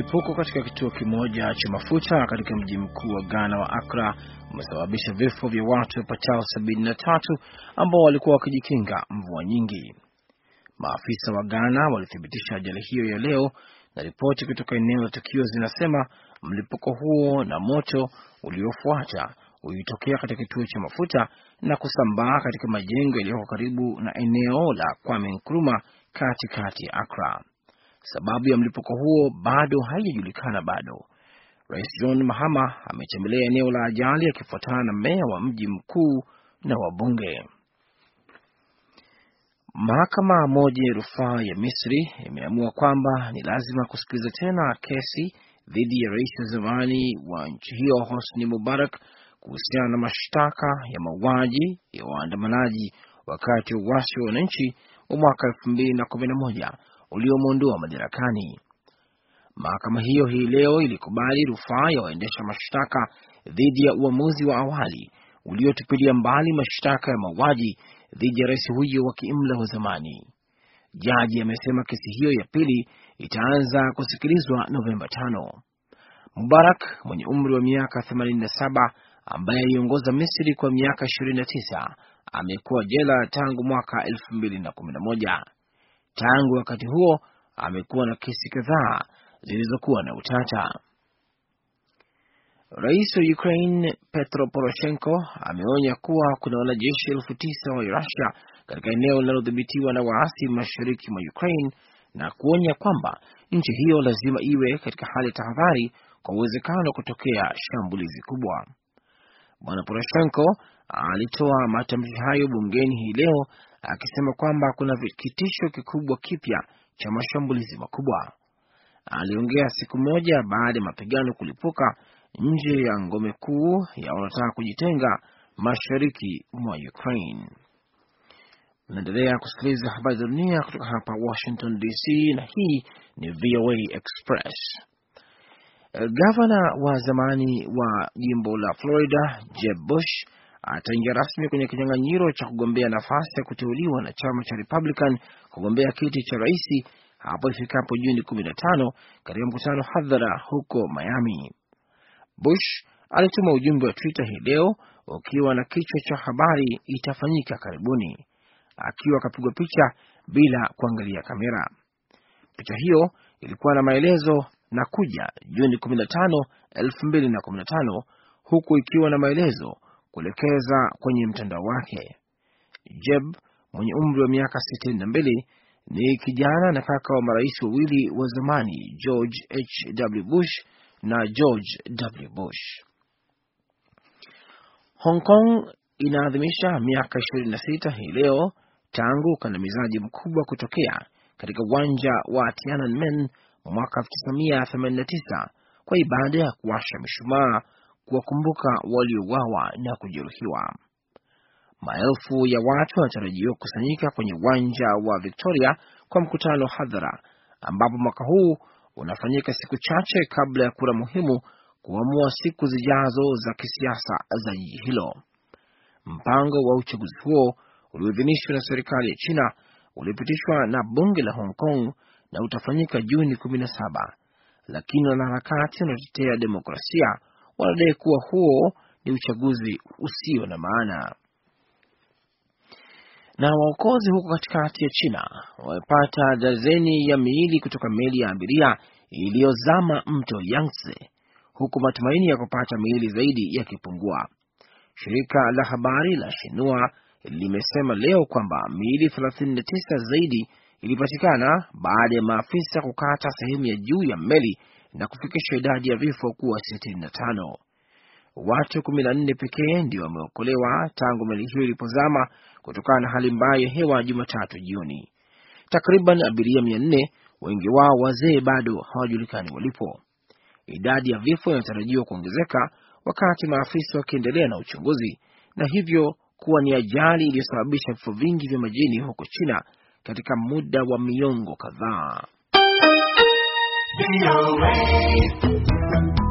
Mlipuko katika kituo kimoja cha mafuta katika mji mkuu wa Ghana wa Accra umesababisha vifo vya watu wapatao sabini na tatu ambao walikuwa wakijikinga mvua nyingi. Maafisa wa Ghana walithibitisha ajali hiyo ya leo, na ripoti kutoka eneo la tukio zinasema mlipuko huo na moto uliofuata ulitokea katika kituo cha mafuta na kusambaa katika majengo yaliyoko karibu na eneo la Kwame Nkrumah katikati ya Accra. Sababu ya mlipuko huo bado haijajulikana. Bado Rais John Mahama ametembelea eneo la ajali akifuatana na meya wa mji mkuu na wabunge. Mahakama moja ya rufaa ya Misri imeamua kwamba ni lazima kusikiliza tena kesi dhidi ya rais wa zamani wa nchi hiyo Hosni Mubarak kuhusiana na mashtaka ya mauaji ya waandamanaji wakati wa uasi wa wananchi wa mwaka elfu mbili na kumi na moja uliomwondoa madarakani. Mahakama hiyo hii leo ilikubali rufaa ya waendesha mashtaka dhidi ya uamuzi wa awali uliotupilia mbali mashtaka ya mauaji dhidi ya rais huyo wa kiimla wa zamani. Jaji amesema kesi hiyo ya pili itaanza kusikilizwa Novemba tano. Mubarak mwenye umri wa miaka 87 ambaye aliongoza Misri kwa miaka 29 amekuwa jela tangu mwaka 2011. Tangu wakati huo amekuwa na kesi kadhaa zilizokuwa na utata. Rais wa Ukraine Petro Poroshenko ameonya kuwa kuna wanajeshi elfu tisa wa Rusia katika eneo linalodhibitiwa na waasi mashariki mwa Ukraine na kuonya kwamba nchi hiyo lazima iwe katika hali ya tahadhari kwa uwezekano wa kutokea shambulizi kubwa. Bwana Poroshenko alitoa matamshi hayo bungeni hii leo akisema kwamba kuna kitisho kikubwa kipya cha mashambulizi makubwa. Aliongea siku moja baada ya mapigano kulipuka nje ya ngome kuu ya wanaotaka kujitenga mashariki mwa Ukraine. naendelea kusikiliza habari za dunia kutoka hapa Washington DC, na hii ni VOA Express. Gavana wa zamani wa jimbo la Florida Jeb Bush ataingia rasmi kwenye kinyang'anyiro cha kugombea nafasi ya kuteuliwa na chama cha Republican kugombea kiti cha rais hapo ifikapo Juni 15 katika mkutano hadhara huko Miami. Bush alituma ujumbe wa Twitter hii leo ukiwa na kichwa cha habari itafanyika karibuni, akiwa akapigwa picha bila kuangalia kamera. Picha hiyo ilikuwa na maelezo na kuja Juni 15, 2015 huku ikiwa na maelezo kuelekeza kwenye mtandao wake. Jeb mwenye umri wa miaka 62 ni kijana na kaka wa marais wawili wa zamani George H.W. Bush na George W. Bush. Hong Kong inaadhimisha miaka 26 hii leo tangu ukandamizaji mkubwa kutokea katika uwanja wa Tiananmen mwaka 1989 kwa ibada ya kuwasha mishumaa kuwakumbuka waliouawa na kujeruhiwa. Maelfu ya watu wanatarajiwa kukusanyika kwenye uwanja wa Victoria kwa mkutano hadhara, ambapo mwaka huu unafanyika siku chache kabla ya kura muhimu kuamua siku zijazo za kisiasa za jiji hilo. Mpango wa uchaguzi huo ulioidhinishwa na serikali ya China ulipitishwa na bunge la Hong Kong na utafanyika Juni 17, lakini wanaharakati wanaotetea demokrasia wanadai kuwa huo ni uchaguzi usio na maana. Na waokozi huko katikati ya China wamepata dazeni ya miili kutoka meli ya abiria iliyozama mto Yangtze, huku matumaini ya kupata miili zaidi yakipungua. Shirika la habari la Shinua limesema leo kwamba miili 39 zaidi ilipatikana baada ya maafisa kukata sehemu ya juu ya meli na kufikisha idadi ya vifo kuwa 65. Watu 14 pekee ndio wameokolewa tangu meli hiyo ilipozama kutokana na hali mbaya ya hewa Jumatatu jioni. Takriban abiria 400, wengi wao wazee, bado hawajulikani walipo. Idadi ya vifo inatarajiwa kuongezeka wakati maafisa wakiendelea na uchunguzi, na hivyo kuwa ni ajali iliyosababisha vifo vingi vya majini huko China katika muda wa miongo kadhaa. away.